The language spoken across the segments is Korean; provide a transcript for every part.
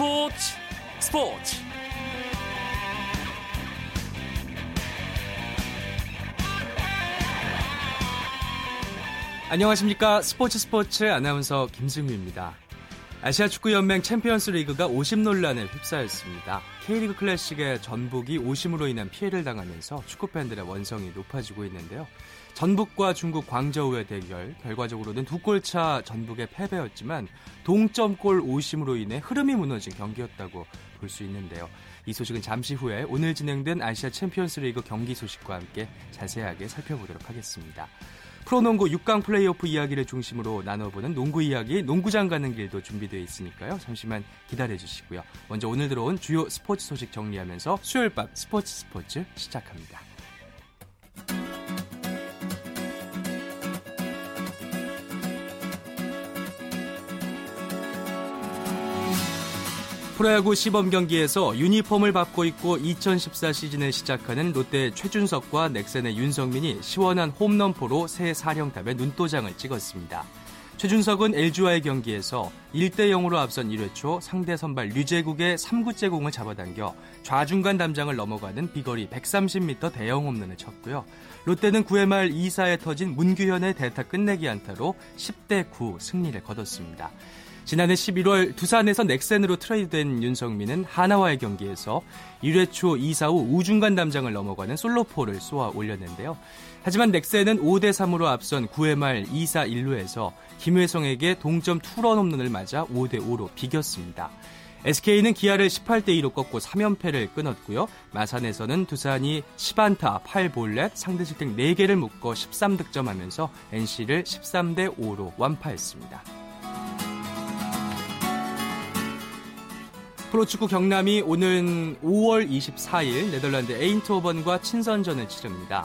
스포츠 스포츠 안녕하십니까 스포츠 스포츠 아나운서 김승규입니다. 아시아 축구 연맹 챔피언스 리그가 오심 논란에 휩싸였습니다. K리그 클래식의 전북이 오심으로 인한 피해를 당하면서 축구 팬들의 원성이 높아지고 있는데요. 전북과 중국 광저우의 대결 결과적으로는 두 골차 전북의 패배였지만 동점골 오심으로 인해 흐름이 무너진 경기였다고 볼 수 있는데요. 이 소식은 잠시 후에 오늘 진행된 아시아 챔피언스 리그 경기 소식과 함께 자세하게 살펴보도록 하겠습니다. 프로농구 6강 플레이오프 이야기를 중심으로 나눠보는 농구 이야기, 농구장 가는 길도 준비되어 있으니까요. 잠시만 기다려 주시고요. 먼저 오늘 들어온 주요 스포츠 소식 정리하면서 수요일 밤 스포츠 스포츠 시작합니다. 프로야구 시범 경기에서 유니폼을 받고 있고 2014 시즌을 시작하는 롯데 최준석과 넥센의 윤성민이 시원한 홈런포로 새 사령탑에 눈도장을 찍었습니다. 최준석은 LG와의 경기에서 1대 0으로 앞선 1회 초 상대 선발 류제국의 3구째 공을 잡아당겨 좌중간 담장을 넘어가는 비거리 130m 대형 홈런을 쳤고요. 롯데는 9회 말 2사에 터진 문규현의 대타 끝내기 안타로 10대 9 승리를 거뒀습니다. 지난해 11월 두산에서 넥센으로 트레이드된 윤성민은 한화와의 경기에서 1회 초 2사 후 우중간 담장을 넘어가는 솔로포를 쏘아 올렸는데요. 하지만 넥센은 5대 3으로 앞선 9회 말 2사 1루에서 김회성에게 동점 투런 홈런을 맞아 5대 5로 비겼습니다. SK는 기아를 18대 2로 꺾고 3연패를 끊었고요. 마산에서는 두산이 10안타 8볼넷 상대 실책 4개를 묶어 13득점하면서 NC를 13대 5로 완파했습니다. 프로축구 경남이 오는 5월 24일 네덜란드 에인트호번과 친선전을 치릅니다.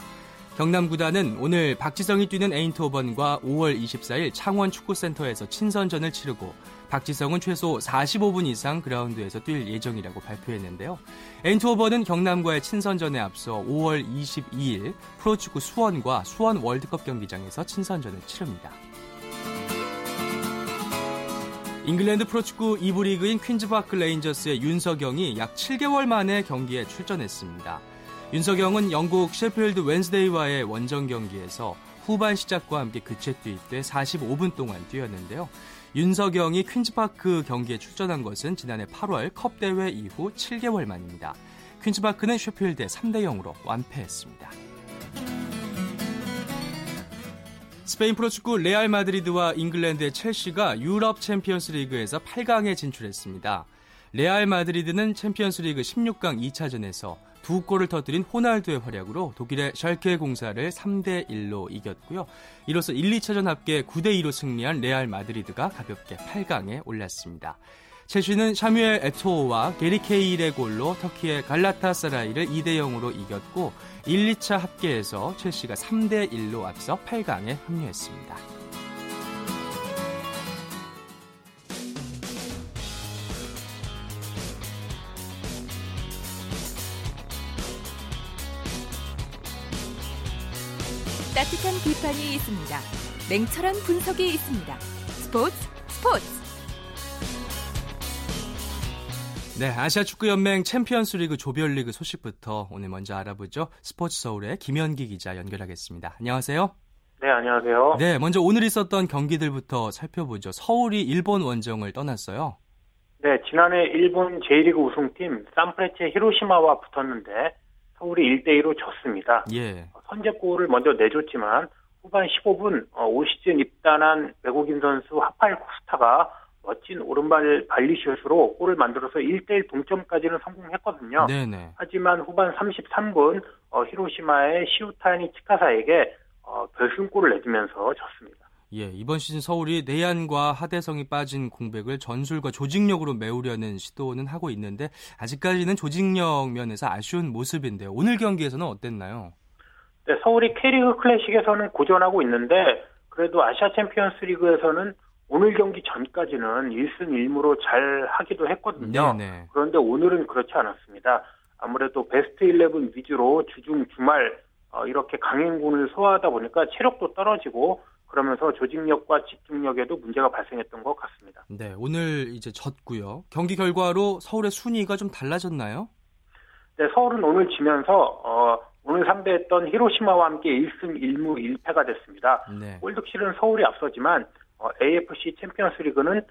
경남 구단은 오늘 박지성이 뛰는 에인트호번과 5월 24일 창원 축구센터에서 친선전을 치르고 박지성은 최소 45분 이상 그라운드에서 뛸 예정이라고 발표했는데요. 에인트호번은 경남과의 친선전에 앞서 5월 22일 프로축구 수원과 수원 월드컵 경기장에서 친선전을 치릅니다. 잉글랜드 프로축구 2부 리그인 퀸즈파크 레인저스의 윤석영이 약 7개월 만에 경기에 출전했습니다. 윤석영은 영국 셰필드 웬즈데이와의 원정 경기에서 후반 시작과 함께 교체 투입돼 45분 동안 뛰었는데요. 윤석영이 퀸즈파크 경기에 출전한 것은 지난해 8월 컵 대회 이후 7개월 만입니다. 퀸즈파크는 셰필드에 3대 0으로 완패했습니다. 스페인 프로축구 레알 마드리드와 잉글랜드의 첼시가 유럽 챔피언스 리그에서 8강에 진출했습니다. 레알 마드리드는 챔피언스 리그 16강 2차전에서 두 골을 터뜨린 호날두의 활약으로 독일의 샬케 04를 3대 1로 이겼고요. 이로써 1, 2차전 합계 9대 2로 승리한 레알 마드리드가 가볍게 8강에 올랐습니다. 첼시는 사뮈엘 에토와 게리 케이힐의 골로 터키의 갈라타사라이를 2대 0으로 이겼고 1, 2차 합계에서 첼시가 3대 1로 앞서 8강에 합류했습니다. 따뜻한 비판이 있습니다. 냉철한 분석이 있습니다. 스포츠 스포츠 네, 아시아 축구 연맹 챔피언스 리그 조별리그 소식부터 오늘 먼저 알아보죠. 스포츠 서울의 김현기 기자 연결하겠습니다. 안녕하세요. 네, 안녕하세요. 네, 먼저 오늘 있었던 경기들부터 살펴보죠. 서울이 일본 원정을 떠났어요. 네, 지난해 일본 J1리그 우승팀 산프레체 히로시마와 붙었는데 서울이 1대 2로 졌습니다. 예. 선제골을 먼저 내줬지만 후반 15분 어, 올 시즌 입단한 외국인 선수 하파엘 코스타가 멋진 오른발 발리슛으로 골을 만들어서 1대1 동점까지는 성공했거든요. 네네. 하지만 후반 33분 어, 히로시마의 시우타니 치카사에게 어, 결승골을 내주면서 졌습니다. 예, 이번 시즌 서울이 내안과 하대성이 빠진 공백을 전술과 조직력으로 메우려는 시도는 하고 있는데 아직까지는 조직력 면에서 아쉬운 모습인데요. 오늘 경기에서는 어땠나요? 네, 서울이 K리그 클래식에서는 고전하고 있는데 그래도 아시아 챔피언스 리그에서는 오늘 경기 전까지는 1승 1무로 잘 하기도 했거든요. 네네. 그런데 오늘은 그렇지 않았습니다. 아무래도 베스트 11 위주로 주중 주말 어, 이렇게 강행군을 소화하다 보니까 체력도 떨어지고 그러면서 조직력과 집중력에도 문제가 발생했던 것 같습니다. 네, 오늘 이제 졌고요. 경기 결과로 서울의 순위가 좀 달라졌나요? 네, 서울은 오늘 지면서 어, 오늘 상대했던 히로시마와 함께 1승 1무 1패가 됐습니다. 네. 골득실은 서울이 앞서지만 어, AFC 챔피언스 리그는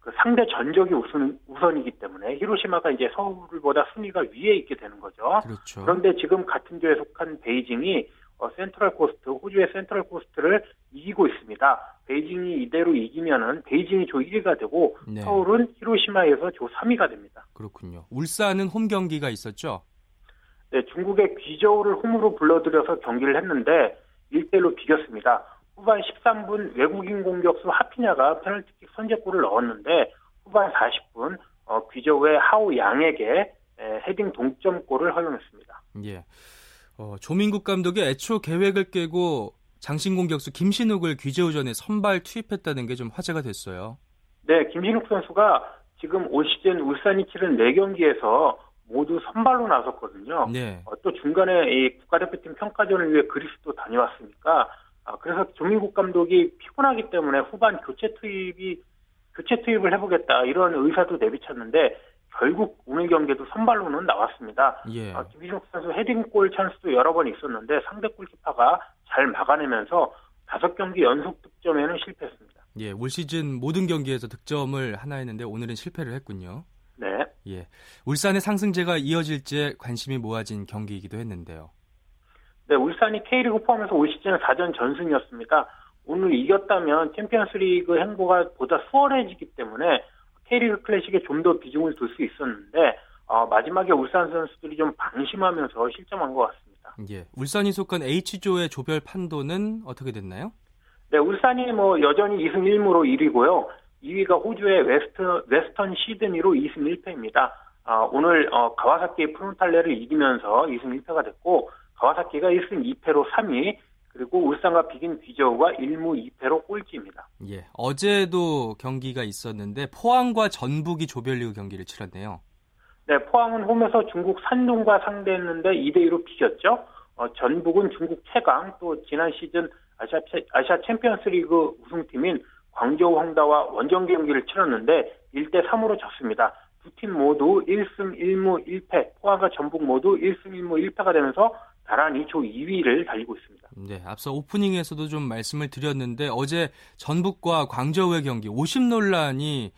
그 상대 전적이 우선, 우선이기 때문에 히로시마가 이제 서울보다 순위가 위에 있게 되는 거죠. 그렇죠. 그런데 지금 같은 조에 속한 베이징이 어, 센트럴 코스트, 호주의 센트럴 코스트를 이기고 있습니다. 베이징이 이대로 이기면은 베이징이 조 1위가 되고 네. 서울은 히로시마에 이어서 조 3위가 됩니다. 그렇군요. 울산은 홈 경기가 있었죠? 네, 중국의 귀저우를 홈으로 불러들여서 경기를 했는데 1대1로 비겼습니다. 후반 13분 외국인 공격수 하피냐가 페널티킥 선제골을 넣었는데 후반 40분 어, 귀저우의 하우 양에게 에, 헤딩 동점골을 허용했습니다. 예. 어, 조민국 감독이 애초 계획을 깨고 장신 공격수 김신욱을 귀재우전에 선발 투입했다는 게 좀 화제가 됐어요. 네, 김신욱 선수가 지금 올 시즌 울산이 치른 4경기에서 모두 선발로 나섰거든요. 네. 어, 또 중간에 이 국가대표팀 평가전을 위해 그리스도 다녀왔으니까 아, 그래서 조민국 감독이 피곤하기 때문에 후반 교체 투입이 교체 투입을 해보겠다 이런 의사도 내비쳤는데 결국 오늘 경기도 선발로는 나왔습니다. 예. 아, 김희종 선수 헤딩골 찬스도 여러 번 있었는데 상대 골키퍼가 잘 막아내면서 다섯 경기 연속 득점에는 실패했습니다. 예, 올 시즌 모든 경기에서 득점을 하나 했는데 오늘은 실패를 했군요. 네. 예, 울산의 상승제가 이어질지 관심이 모아진 경기이기도 했는데요. 네, 울산이 K리그 포함해서 올 시즌 4전 전승이었습니다. 오늘 이겼다면 챔피언스리그 행보가 보다 수월해지기 때문에 K리그 클래식에 좀 더 비중을 둘 수 있었는데 어, 마지막에 울산 선수들이 좀 방심하면서 실점한 것 같습니다. 예, 울산이 속한 H조의 조별 판도는 어떻게 됐나요? 네, 울산이 뭐 여전히 2승 1무로 1위고요. 2위가 호주의 웨스트, 웨스턴 시드니로 2승 1패입니다. 아, 오늘 어, 가와사키 프론탈레를 이기면서 2승 1패가 됐고 가와사키가 1승 2패로 3위, 그리고 울산과 비긴 구이저우가 1무 2패로 꼴찌입니다. 예, 어제도 경기가 있었는데 포항과 전북이 조별리그 경기를 치렀네요. 네, 포항은 홈에서 중국 산둥과 상대했는데 2대 2로 비겼죠. 어, 전북은 중국 최강 또 지난 시즌 아시아, 아시아 챔피언스리그 우승팀인 광저우 황다와 원정 경기를 치렀는데 1대 3으로 졌습니다. 두 팀 모두 1승 1무 1패, 포항과 전북 모두 1승 1무 1패가 되면서 나란히 조 2위를 달리고 있습니다. 네, 앞서 오프닝에서도 좀 말씀을 드렸는데 어제 전북과 광저우의 경기 오심 논란이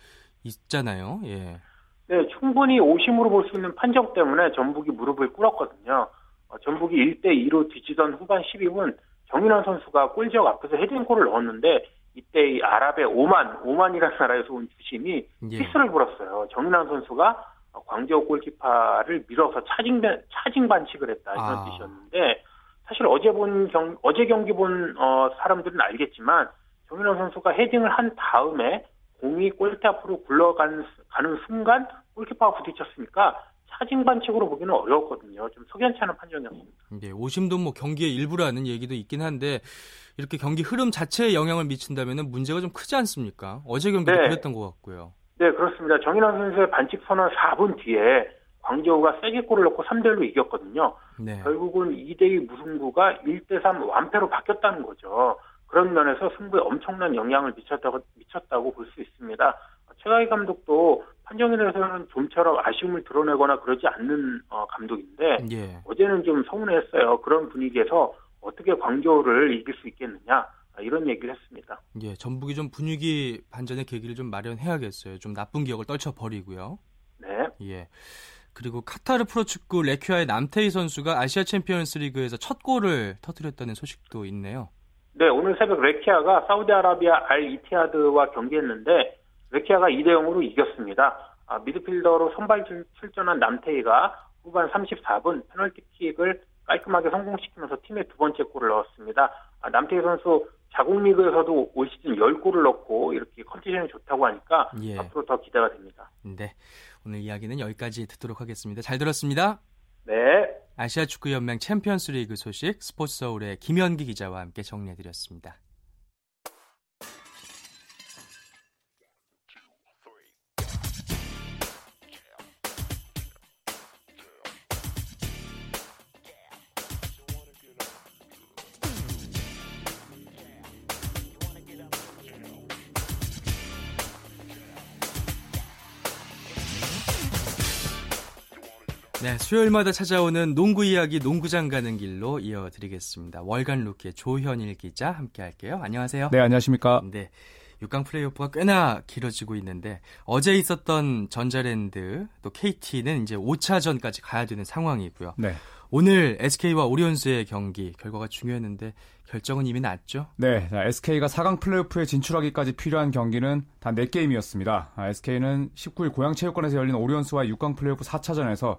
있잖아요. 예. 네, 충분히 오심으로 볼 수 있는 판정 때문에 전북이 무릎을 꿇었거든요. 어, 전북이 1대 2로 뒤지던 후반 12분 정인환 선수가 골지역 앞에서 헤딩골을 넣었는데 이때 이 아랍의 오만, 오만이라는 나라에서 온 주심이 예. 피스를 불었어요. 정인환 선수가 광저우 골키퍼를 밀어서 차징 차징 반칙을 했다 이런 아. 뜻이었는데 사실 어제 본 경, 어제 경기 본 어, 사람들은 알겠지만 정인환 선수가 헤딩을 한 다음에 공이 골대 앞으로 굴러가는 가는 순간 골키퍼가 부딪혔으니까 차징 반칙으로 보기는 어려웠거든요. 좀 석연치 않은 판정이었습니다. 네, 오심도 뭐 경기의 일부라는 얘기도 있긴 한데 이렇게 경기 흐름 자체에 영향을 미친다면 문제가 좀 크지 않습니까? 어제 경기도 네. 그랬던 것 같고요. 네, 그렇습니다. 정인환 선수의 반칙 선언 4분 뒤에 광저우가 세게 골을 넣고 3대1로 이겼거든요. 네. 결국은 2대2 무승부가 1대3 완패로 바뀌었다는 거죠. 그런 면에서 승부에 엄청난 영향을 미쳤다고, 미쳤다고 볼 수 있습니다. 최강희 감독도 판정에 대해서는 좀처럼 아쉬움을 드러내거나 그러지 않는 어, 감독인데 예. 어제는 좀 서운했어요. 그런 분위기에서 어떻게 광저우를 이길 수 있겠느냐 이런 얘기를 했습니다. 예, 전북이 좀 분위기 반전의 계기를 좀 마련해야겠어요. 좀 나쁜 기억을 떨쳐버리고요. 네. 예. 그리고 카타르 프로축구 레퀴야의 남태희 선수가 아시아 챔피언스 리그에서 첫 골을 터뜨렸다는 소식도 있네요. 네, 오늘 새벽 레키아가 사우디아라비아 알 이티하드와 경기했는데 레키아가 2대 0으로 이겼습니다. 아, 미드필더로 선발 출전한 남태희가 후반 34분 페널티킥을 깔끔하게 성공시키면서 팀의 두 번째 골을 넣었습니다. 아, 남태희 선수 자국 리그에서도 올 시즌 10골을 넣고 이렇게 컨디션이 좋다고 하니까 예. 앞으로 더 기대가 됩니다. 네. 오늘 이야기는 여기까지 듣도록 하겠습니다. 잘 들었습니다. 네. 아시아 축구 연맹 챔피언스 리그 소식 스포츠 서울의 김현기 기자와 함께 정리해 드렸습니다. 네, 수요일마다 찾아오는 농구 이야기 농구장 가는 길로 이어드리겠습니다. 월간 루키의 조현일 기자 함께 할게요. 안녕하세요. 네, 안녕하십니까. 네. 6강 플레이오프가 꽤나 길어지고 있는데 어제 있었던 전자랜드 또 KT는 이제 5차전까지 가야 되는 상황이고요. 네. 오늘 SK와 오리온스의 경기 결과가 중요했는데 결정은 이미 났죠? 네, SK가 4강 플레이오프에 진출하기까지 필요한 경기는 단 4게임이었습니다. SK는 19일 고양 체육관에서 열린 오리온스와 6강 플레이오프 4차전에서 아,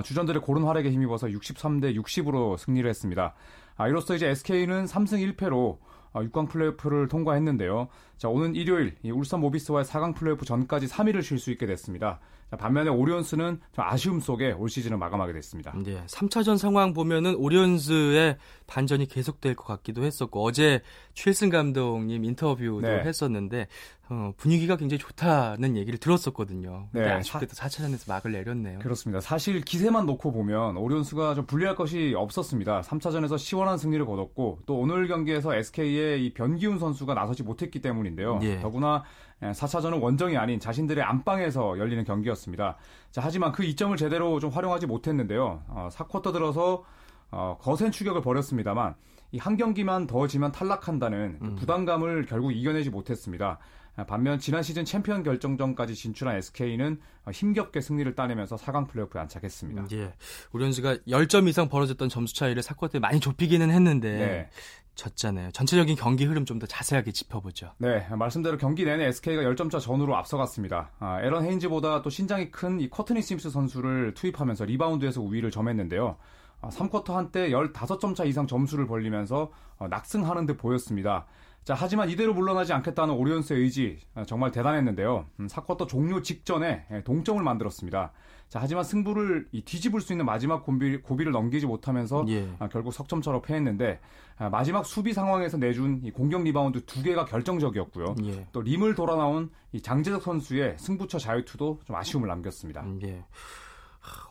주전들의 고른 활약에 힘입어서 63대 60으로 승리를 했습니다. 아, 이로써 이제 SK는 3승 1패로 6강 아, 플레이오프를 통과했는데요. 자, 오는 일요일 울산 모비스와의 4강 플레이오프 전까지 3위를 쉴 수 있게 됐습니다. 반면에 오리온스는 좀 아쉬움 속에 올 시즌을 마감하게 됐습니다. 네, 3차전 상황 보면은 오리온스의 반전이 계속될 것 같기도 했었고 어제 최일승 감독님 인터뷰도 네. 했었는데 어, 분위기가 굉장히 좋다는 얘기를 들었었거든요. 네, 아쉽게도 4차전에서 막을 내렸네요. 그렇습니다. 사실 기세만 놓고 보면 오리온스가 좀 불리할 것이 없었습니다. 3차전에서 시원한 승리를 거뒀고 또 오늘 경기에서 SK의 이 변기훈 선수가 나서지 못했기 때문인데요. 예. 더구나 4차전은 예, 원정이 아닌 자신들의 안방에서 열리는 경기였습니다. 자, 하지만 그 이점을 제대로 좀 활용하지 못했는데요. 어, 4쿼터 들어서 어, 거센 추격을 벌였습니다만 이 한 경기만 더 지면 탈락한다는 그 음. 부담감을 결국 이겨내지 못했습니다. 반면 지난 시즌 챔피언 결정전까지 진출한 SK는 힘겹게 승리를 따내면서 4강 플레이오프에 안착했습니다. 예. 오리온스가 10점 이상 벌어졌던 점수 차이를 4쿼터에 많이 좁히기는 했는데 네. 졌잖아요. 전체적인 경기 흐름 좀 더 자세하게 짚어보죠. 네, 말씀대로 경기 내내 SK가 10점차 전후로 앞서갔습니다. 아, 애런 헤인즈보다 또 신장이 큰 이 커트니 심스 선수를 투입하면서 리바운드에서 우위를 점했는데요. 아, 3쿼터 한때 15점 차 이상 점수를 벌리면서 어, 낙승하는 듯 보였습니다. 자, 하지만 이대로 물러나지 않겠다는 오리온스의 의지 아, 정말 대단했는데요. 음, 4쿼터 종료 직전에 예, 동점을 만들었습니다. 자, 하지만 승부를 뒤집을 수 있는 마지막 고비, 고비 를 넘기지 못하면서 예. 아, 결국 석점차로 패했는데 아, 마지막 수비 상황에서 내준 이 공격 리바운드 두 개가 결정적이었고요. 예. 또 림을 돌아 나온 이 장재석 선수의 승부처 자유투도 좀 아쉬움을 남겼습니다. 음, 예.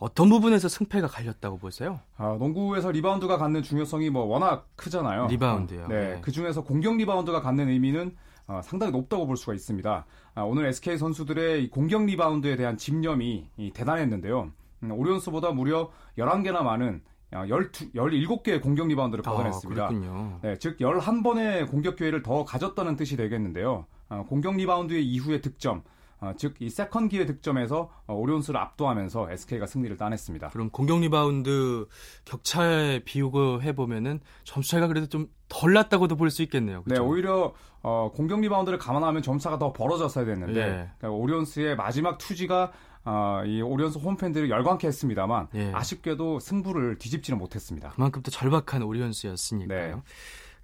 어떤 부분에서 승패가 갈렸다고 보세요? 아, 농구에서 리바운드가 갖는 중요성이 뭐 워낙 크잖아요. 리바운드요. 네, 네. 그 중에서 공격 리바운드가 갖는 의미는 어, 상당히 높다고 볼 수가 있습니다. 아, 오늘 SK 선수들의 공격 리바운드에 대한 집념이 이, 대단했는데요. 음, 오리온스보다 무려 11개나 많은 12, 17개의 공격 리바운드를 받아냈습니다. 아, 네, 즉 11번의 공격 기회를 더 가졌다는 뜻이 되겠는데요. 어, 공격 리바운드의 이후의 득점, 어, 즉 이 세컨 기회의 득점에서 어, 오리온스를 압도하면서 SK가 승리를 따냈습니다. 그럼 공격 리바운드 격차에 비교해 보면은 점수 차이가 그래도 좀 덜 났다고도 볼 수 있겠네요. 그렇죠? 네, 오히려 어, 공격 리바운드를 감안하면 점차가 더 벌어졌어야 됐는데 예. 그러니까 오리온스의 마지막 투지가 어, 이 오리온스 홈팬들을 열광케 했습니다만 예. 아쉽게도 승부를 뒤집지는 못했습니다. 그만큼 또 절박한 오리온스였으니까요. 네.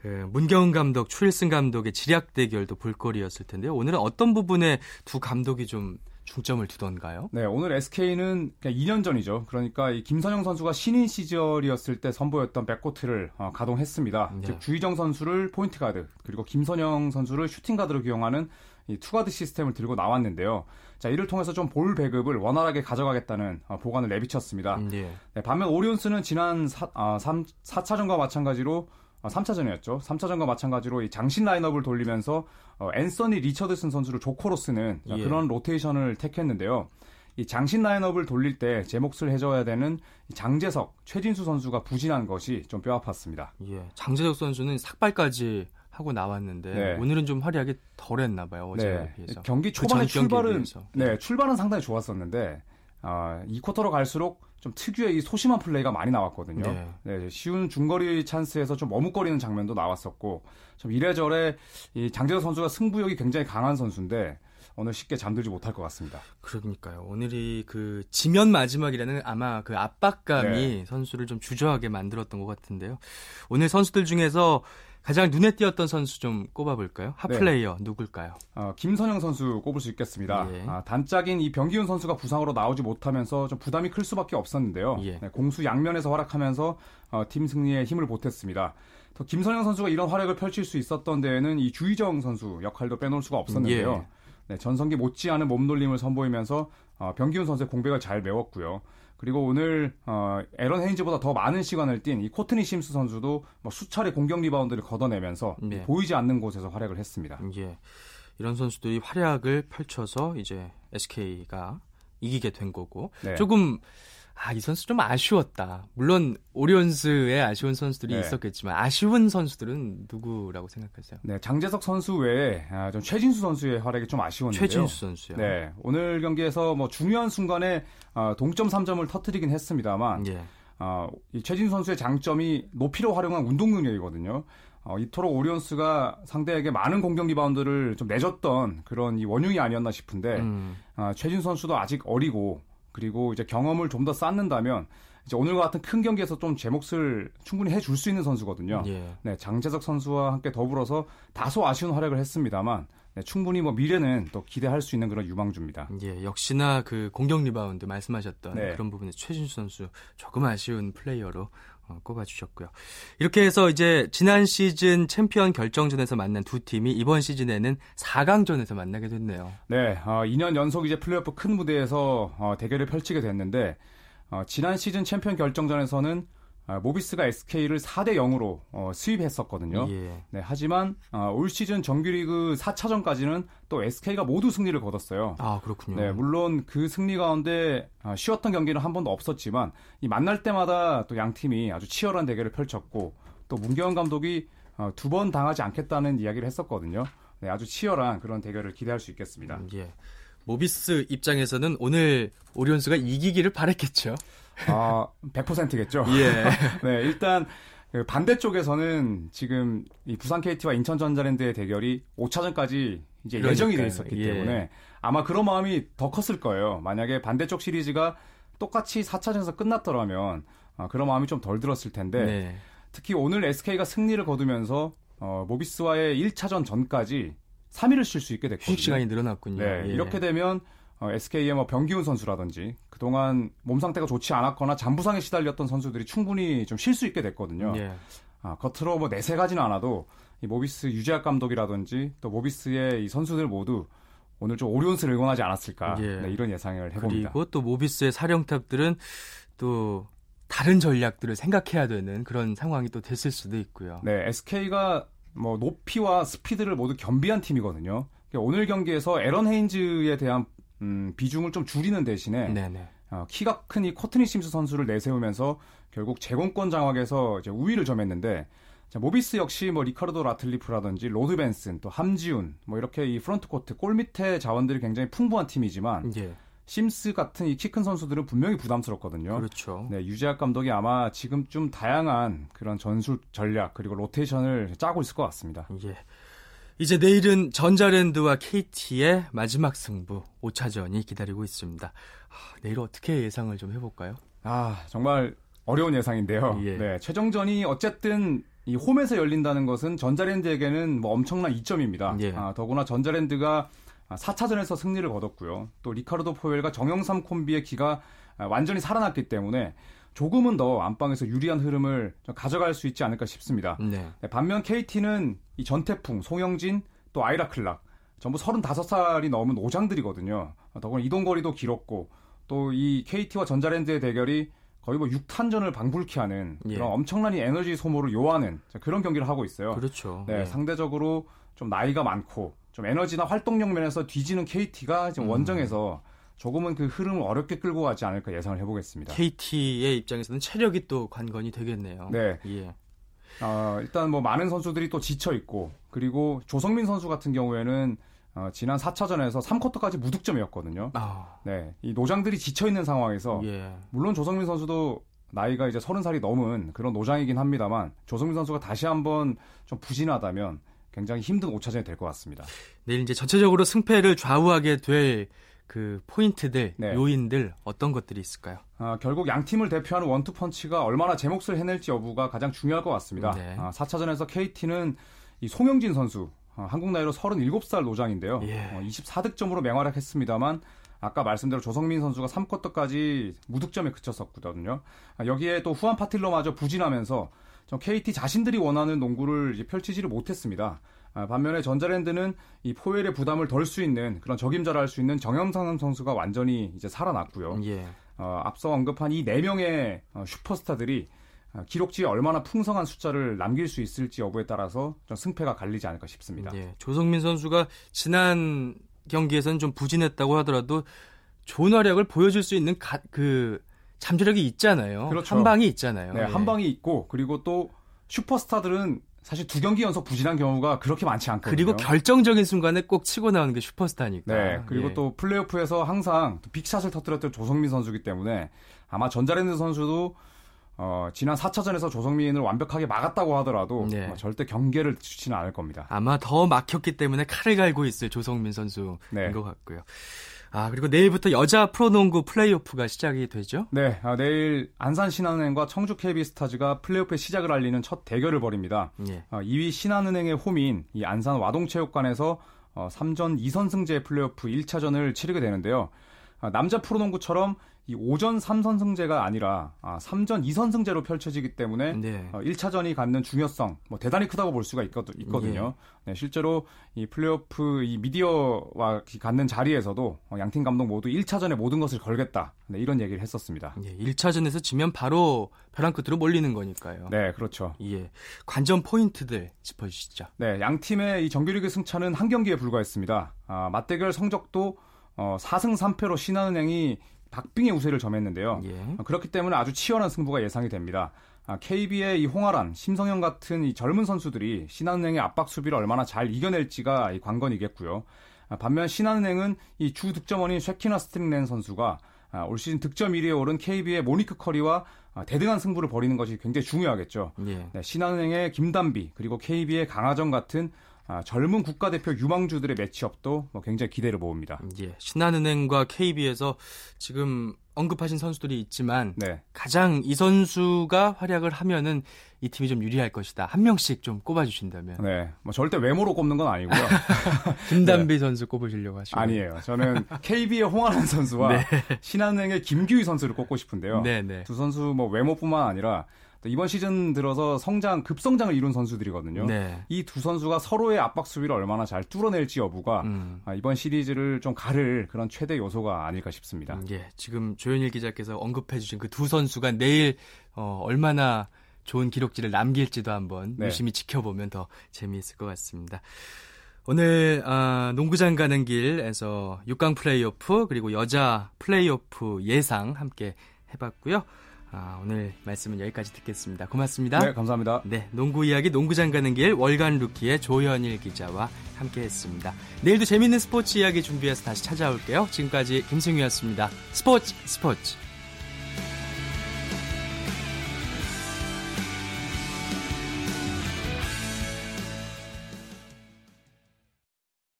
그 문경은 감독, 추일승 감독의 지략 대결도 볼거리였을 텐데요. 오늘은 어떤 부분에 두 감독이 좀 중점을 두던가요? 네, 오늘 SK는 2년 전이죠. 그러니까 이 김선형 선수가 신인 시절이었을 때 선보였던 백코트를 어, 가동했습니다. 네. 즉 주희정 선수를 포인트 가드 그리고 김선형 선수를 슈팅 가드로 기용하는 이 two guard 시스템을 들고 나왔는데요. 자, 이를 통해서 좀 볼 배급을 원활하게 가져가겠다는 어, 복안을 내비쳤습니다. 음, 예. 네, 반면 오리온스는 지난 사, 아, 3, 4차전과 마찬가지로 아, 3차전이었죠. 3차전과 마찬가지로 이 장신 라인업을 돌리면서 어, 앤서니 리처드슨 선수를 조커로 쓰는 예. 그런 로테이션을 택했는데요. 이 장신 라인업을 돌릴 때 제 몫을 해줘야 되는 장재석, 최진수 선수가 부진한 것이 좀 뼈아팠습니다. 예, 장재석 선수는 삭발까지 하고 나왔는데 네. 오늘은 좀 활약이 덜했나 봐요. 어제에 네. 비해서. 경기 그 초반에 그 출발은 네, 출발은 상당히 좋았었는데 어, 이 쿼터로 갈수록 좀 특유의 이 소심한 플레이가 많이 나왔거든요. 네. 네. 쉬운 중거리 찬스에서 좀 머뭇거리는 장면도 나왔었고 좀 이래저래 이 장재석 선수가 승부욕이 굉장히 강한 선수인데 오늘 쉽게 잠들지 못할 것 같습니다. 그러니까요. 오늘이 그 지면 마지막이라는 아마 그 압박감이 네. 선수를 좀 주저하게 만들었던 것 같은데요. 오늘 선수들 중에서 가장 눈에 띄었던 선수 좀 꼽아볼까요? 핫플레이어 네. 누굴까요? 어, 김선영 선수 꼽을 수 있겠습니다. 예. 아, 단짝인 이 병기훈 선수가 부상으로 나오지 못하면서 좀 부담이 클 수밖에 없었는데요. 예. 네, 공수 양면에서 활약하면서 어, 팀 승리에 힘을 보탰습니다. 더 김선형 선수가 이런 활약을 펼칠 수 있었던 데에는 이 주희정 선수 역할도 빼놓을 수가 없었는데요. 예. 네, 전성기 못지않은 몸놀림을 선보이면서 어, 변기훈 선수의 공백을 잘 메웠고요. 그리고 오늘 어, 에런 헤인즈보다 더 많은 시간을 뛴 이 코트니 심스 선수도 뭐 수차례 공격 리바운드를 걷어내면서 네. 보이지 않는 곳에서 활약을 했습니다. 예. 이런 선수들이 활약을 펼쳐서 이제 SK가 이기게 된 거고 네. 조금 아, 이 선수 좀 아쉬웠다. 물론 오리온스에 아쉬운 선수들이 네. 있었겠지만 아쉬운 선수들은 누구라고 생각하세요? 네, 장재석 선수 외에 아, 좀 최진수 선수의 활약이 좀 아쉬웠는데요. 최진수 선수요. 네, 오늘 경기에서 뭐 중요한 순간에 어, 동점 3점을 터뜨리긴 했습니다만 예. 어, 이 최진수 선수의 장점이 높이로 활용한 운동 능력이거든요. 어, 이토록 오리온스가 상대에게 많은 공격 리바운드를 좀 내줬던 그런 이 원흉이 아니었나 싶은데 음. 어, 최진수 선수도 아직 어리고 그리고 이제 경험을 좀 더 쌓는다면 이제 오늘과 같은 큰 경기에서 좀 제 몫을 충분히 해줄 수 있는 선수거든요. 예. 네, 장재석 선수와 함께 더불어서 다소 아쉬운 활약을 했습니다만 네, 충분히 뭐 미래는 또 기대할 수 있는 그런 유망주입니다. 예, 역시나 그 공격 리바운드 말씀하셨던 네. 그런 부분에 최진수 선수 조금 아쉬운 플레이어로 어, 꼽아주셨고요. 이렇게 해서 이제 지난 시즌 챔피언 결정전에서 만난 두 팀이 이번 시즌에는 4강전에서 만나게 됐네요. 네, 어, 2년 연속 이제 플레이오프 큰 무대에서 어, 대결을 펼치게 됐는데 어, 지난 시즌 챔피언 결정전에서는 아, 모비스가 SK를 4대 0으로 어, sweep했었거든요. 예. 네, 하지만 어, 올 시즌 정규리그 4차전까지는 또 SK가 모두 승리를 거뒀어요. 아 그렇군요. 네, 물론 그 승리 가운데 아, 쉬웠던 경기는 한 번도 없었지만 이 만날 때마다 또 양 팀이 아주 치열한 대결을 펼쳤고 또 문경원 감독이 어, 두번 당하지 않겠다는 이야기를 했었거든요. 네, 아주 치열한 그런 대결을 기대할 수 있겠습니다. 음, 예. 모비스 입장에서는 오늘 오리온스가 이기기를 바랬겠죠. 아, 100%겠죠. 예. 네, 일단 그 반대쪽에서는 지금 이 부산 KT와 인천 전자랜드의 대결이 5차전까지 이제 그러니까요. 예정이 돼 있었기 예. 때문에 아마 그런 마음이 더 컸을 거예요. 만약에 반대쪽 시리즈가 똑같이 4차전에서 끝났더라면 아, 그런 마음이 좀 덜 들었을 텐데 네. 특히 오늘 SK가 승리를 거두면서 어, 모비스와의 1차전 전까지 3일을 쉴 수 있게 됐거든요. 시간이 늘어났군요. 네, 예. 이렇게 되면 어, SK의 뭐 병기훈 선수라든지 그동안 몸 상태가 좋지 않았거나 잠부상에 시달렸던 선수들이 충분히 좀 쉴 수 있게 됐거든요. 예. 아, 겉으로 뭐 내세 가지는 않아도 이 모비스 유재학 감독이라든지 또 모비스의 이 선수들 모두 오늘 좀 오리온스를 응원하지 않았을까 예. 네, 이런 예상을 해봅니다. 그리고 또 모비스의 사령탑들은 또 다른 전략들을 생각해야 되는 그런 상황이 또 됐을 수도 있고요. 네, SK가 뭐 높이와 스피드를 모두 겸비한 팀이거든요. 그러니까 오늘 경기에서 에런 헤인즈에 대한 음, 비중을 좀 줄이는 대신에 어, 키가 큰 이 코트니 심스 선수를 내세우면서 결국 제공권 장악에서 이제 우위를 점했는데 자, 모비스 역시 뭐 리카르도 라틀리프라든지 로드 벤슨 또 함지훈 뭐 이렇게 이 프런트 코트 골 밑에 자원들이 굉장히 풍부한 팀이지만 예. 심스 같은 이 키 큰 선수들은 분명히 부담스럽거든요. 그렇죠. 네, 유재학 감독이 아마 지금 좀 다양한 그런 전술 전략 그리고 로테이션을 짜고 있을 것 같습니다. 예. 이제 내일은 전자랜드와 KT의 마지막 승부 5차전이 기다리고 있습니다. 아, 내일 어떻게 예상을 좀 해볼까요? 아 정말 어려운 예상인데요. 예. 네, 최종전이 어쨌든 이 홈에서 열린다는 것은 전자랜드에게는 뭐 엄청난 이점입니다. 예. 아, 더구나 전자랜드가 4차전에서 승리를 거뒀고요. 또 리카르도 포웰과 정영삼 콤비의 기가 완전히 살아났기 때문에 조금은 더 안방에서 유리한 흐름을 가져갈 수 있지 않을까 싶습니다. 네. 네 반면 KT는 이 전태풍, 송영진, 또 아이라 클락 전부 35살이 넘은 오장들이거든요. 더구나 이동거리도 길었고 또 이 KT와 전자랜드의 대결이 거의 뭐 6탄전을 방불케 하는 예. 그런 엄청난 에너지 소모를 요하는 그런 경기를 하고 있어요. 그렇죠. 네, 예. 상대적으로 좀 나이가 많고 좀 에너지나 활동력 면에서 뒤지는 KT가 지금 음. 원정에서 조금은 그 흐름을 어렵게 끌고 가지 않을까 예상을 해보겠습니다. KT의 입장에서는 체력이 또 관건이 되겠네요. 네. 예. 어, 일단 뭐 많은 선수들이 또 지쳐 있고 그리고 조성민 선수 같은 경우에는 어, 지난 4차전에서 3쿼터까지 무득점이었거든요. 아. 네. 이 노장들이 지쳐 있는 상황에서 예. 물론 조성민 선수도 나이가 이제 30살이 넘은 그런 노장이긴 합니다만 조성민 선수가 다시 한번 좀 부진하다면 굉장히 힘든 5차전이 될 것 같습니다. 내일 이제 전체적으로 승패를 좌우하게 될 그 포인트들, 네. 요인들 어떤 것들이 있을까요? 아, 결국 양 팀을 대표하는 원투 펀치가 얼마나 제 몫을 해낼지 여부가 가장 중요할 것 같습니다. 네. 아, 4차전에서 KT는 이 송영진 선수 아, 한국 나이로 37살 노장인데요. 예. 어, 24득점으로 맹활약했습니다만 아까 말씀대로 조성민 선수가 3쿼터까지 무득점에 그쳤었거든요. 아, 여기에 또 후안 파틸러마저 부진하면서 KT 자신들이 원하는 농구를 펼치지를 못했습니다. 아, 반면에 전자랜드는 이 포웰의 부담을 덜 수 있는 그런 적임자를 할 수 있는 정영상 선수가 완전히 이제 살아났고요. 예. 어, 앞서 언급한 이 네 명의 어, 슈퍼스타들이 어, 기록지에 얼마나 풍성한 숫자를 남길 수 있을지 여부에 따라서 좀 승패가 갈리지 않을까 싶습니다. 예. 조성민 선수가 지난 경기에서는 좀 부진했다고 하더라도 좋은 활약을 보여줄 수 있는 가, 그 잠재력이 있잖아요. 그렇죠. 한 방이 있잖아요. 네, 예. 한 방이 있고 그리고 또 슈퍼스타들은 사실 두 경기 연속 부진한 경우가 그렇게 많지 않거든요. 그리고 결정적인 순간에 꼭 치고 나오는 게 슈퍼스타니까. 네. 그리고 예. 또 플레이오프에서 항상 빅샷을 터뜨렸던 조성민 선수기 때문에 아마 전자랜드 선수도 어, 지난 4차전에서 조성민을 완벽하게 막았다고 하더라도 네. 어, 절대 경계를 주지는 않을 겁니다. 아마 더 막혔기 때문에 칼을 갈고 있을 조성민 선수인 네. 것 같고요. 아, 그리고 내일부터 여자 프로농구 플레이오프가 시작이 되죠? 네, 아, 내일 안산 신한은행과 청주 KB스타즈가 플레이오프의 시작을 알리는 첫 대결을 벌입니다. 예. 아, 2위 신한은행의 홈인 이 안산 와동체육관에서 어, 3전 2선승제 플레이오프 1차전을 치르게 되는데요. 아, 남자 프로농구처럼 이 5전 3선승제가 아니라 아, 3전 2선승제로 펼쳐지기 때문에 네. 어, 1차전이 갖는 중요성 뭐 대단히 크다고 볼 수가 있거든, 요 네. 네, 실제로 이 플레이오프 이 미디어와 갖는 자리에서도 어, 양팀 감독 모두 1차전에 모든 것을 걸겠다 네, 이런 얘기를 했었습니다. 예, 1차전에서 지면 바로 벼랑 끝으로 몰리는 거니까요. 네, 그렇죠. 예, 관전 포인트들 짚어 주시죠. 네, 양 팀의 이 정규리그 승차는 한 경기에 불과했습니다. 아, 맞대결 성적도 어, 4승 3패로 신한은행이 박빙의 우세를 점했는데요. 예. 그렇기 때문에 아주 치열한 승부가 예상이 됩니다. KB의 이 홍아란, 심성영 같은 이 젊은 선수들이 신한은행의 압박 수비를 얼마나 잘 이겨낼지가 이 관건이겠고요. 반면 신한은행은 이 주 득점원인 쉐키나 스트릭렌 선수가 올 시즌 득점 1위에 오른 KB의 모니크 커리와 대등한 승부를 벌이는 것이 굉장히 중요하겠죠. 예. 네, 신한은행의 김단비 그리고 KB의 강하정 같은 아, 젊은 국가대표 유망주들의 매치업도 뭐 굉장히 기대를 모읍니다. 예, 신한은행과 KB에서 지금 언급하신 선수들이 있지만 네. 가장 이 선수가 활약을 하면은 이 팀이 좀 유리할 것이다. 한 명씩 좀 꼽아주신다면. 네, 뭐 절대 외모로 꼽는 건 아니고요. 김단비 네. 선수 꼽으시려고 하시고. 아니에요. 저는 KB의 홍하란 선수와 네. 신한은행의 김규희 선수를 꼽고 싶은데요. 네, 네. 두 선수 뭐 외모뿐만 아니라 이번 시즌 들어서 성장 급성장을 이룬 선수들이거든요. 네. 이두 선수가 서로의 압박 수비를 얼마나 잘 뚫어낼지 여부가 음. 아, 이번 시리즈를 좀 가를 그런 최대 요소가 아닐까 싶습니다. 음, 예, 지금 조현일 기자께서 언급해주신 그 두 선수가 내일 어, 얼마나 좋은 기록지를 남길지도 한번 네. 유심히 지켜보면 더 재미있을 것 같습니다. 오늘 어, 농구장 가는 길에서 6강 플레이오프 그리고 여자 플레이오프 예상 함께 해봤고요. 아, 오늘 말씀은 여기까지 듣겠습니다. 고맙습니다. 네, 감사합니다. 네, 농구 이야기 농구장 가는 길 월간 루키의 조현일 기자와 함께했습니다. 내일도 재밌는 스포츠 이야기 준비해서 다시 찾아올게요. 지금까지 김승유였습니다. 스포츠 스포츠.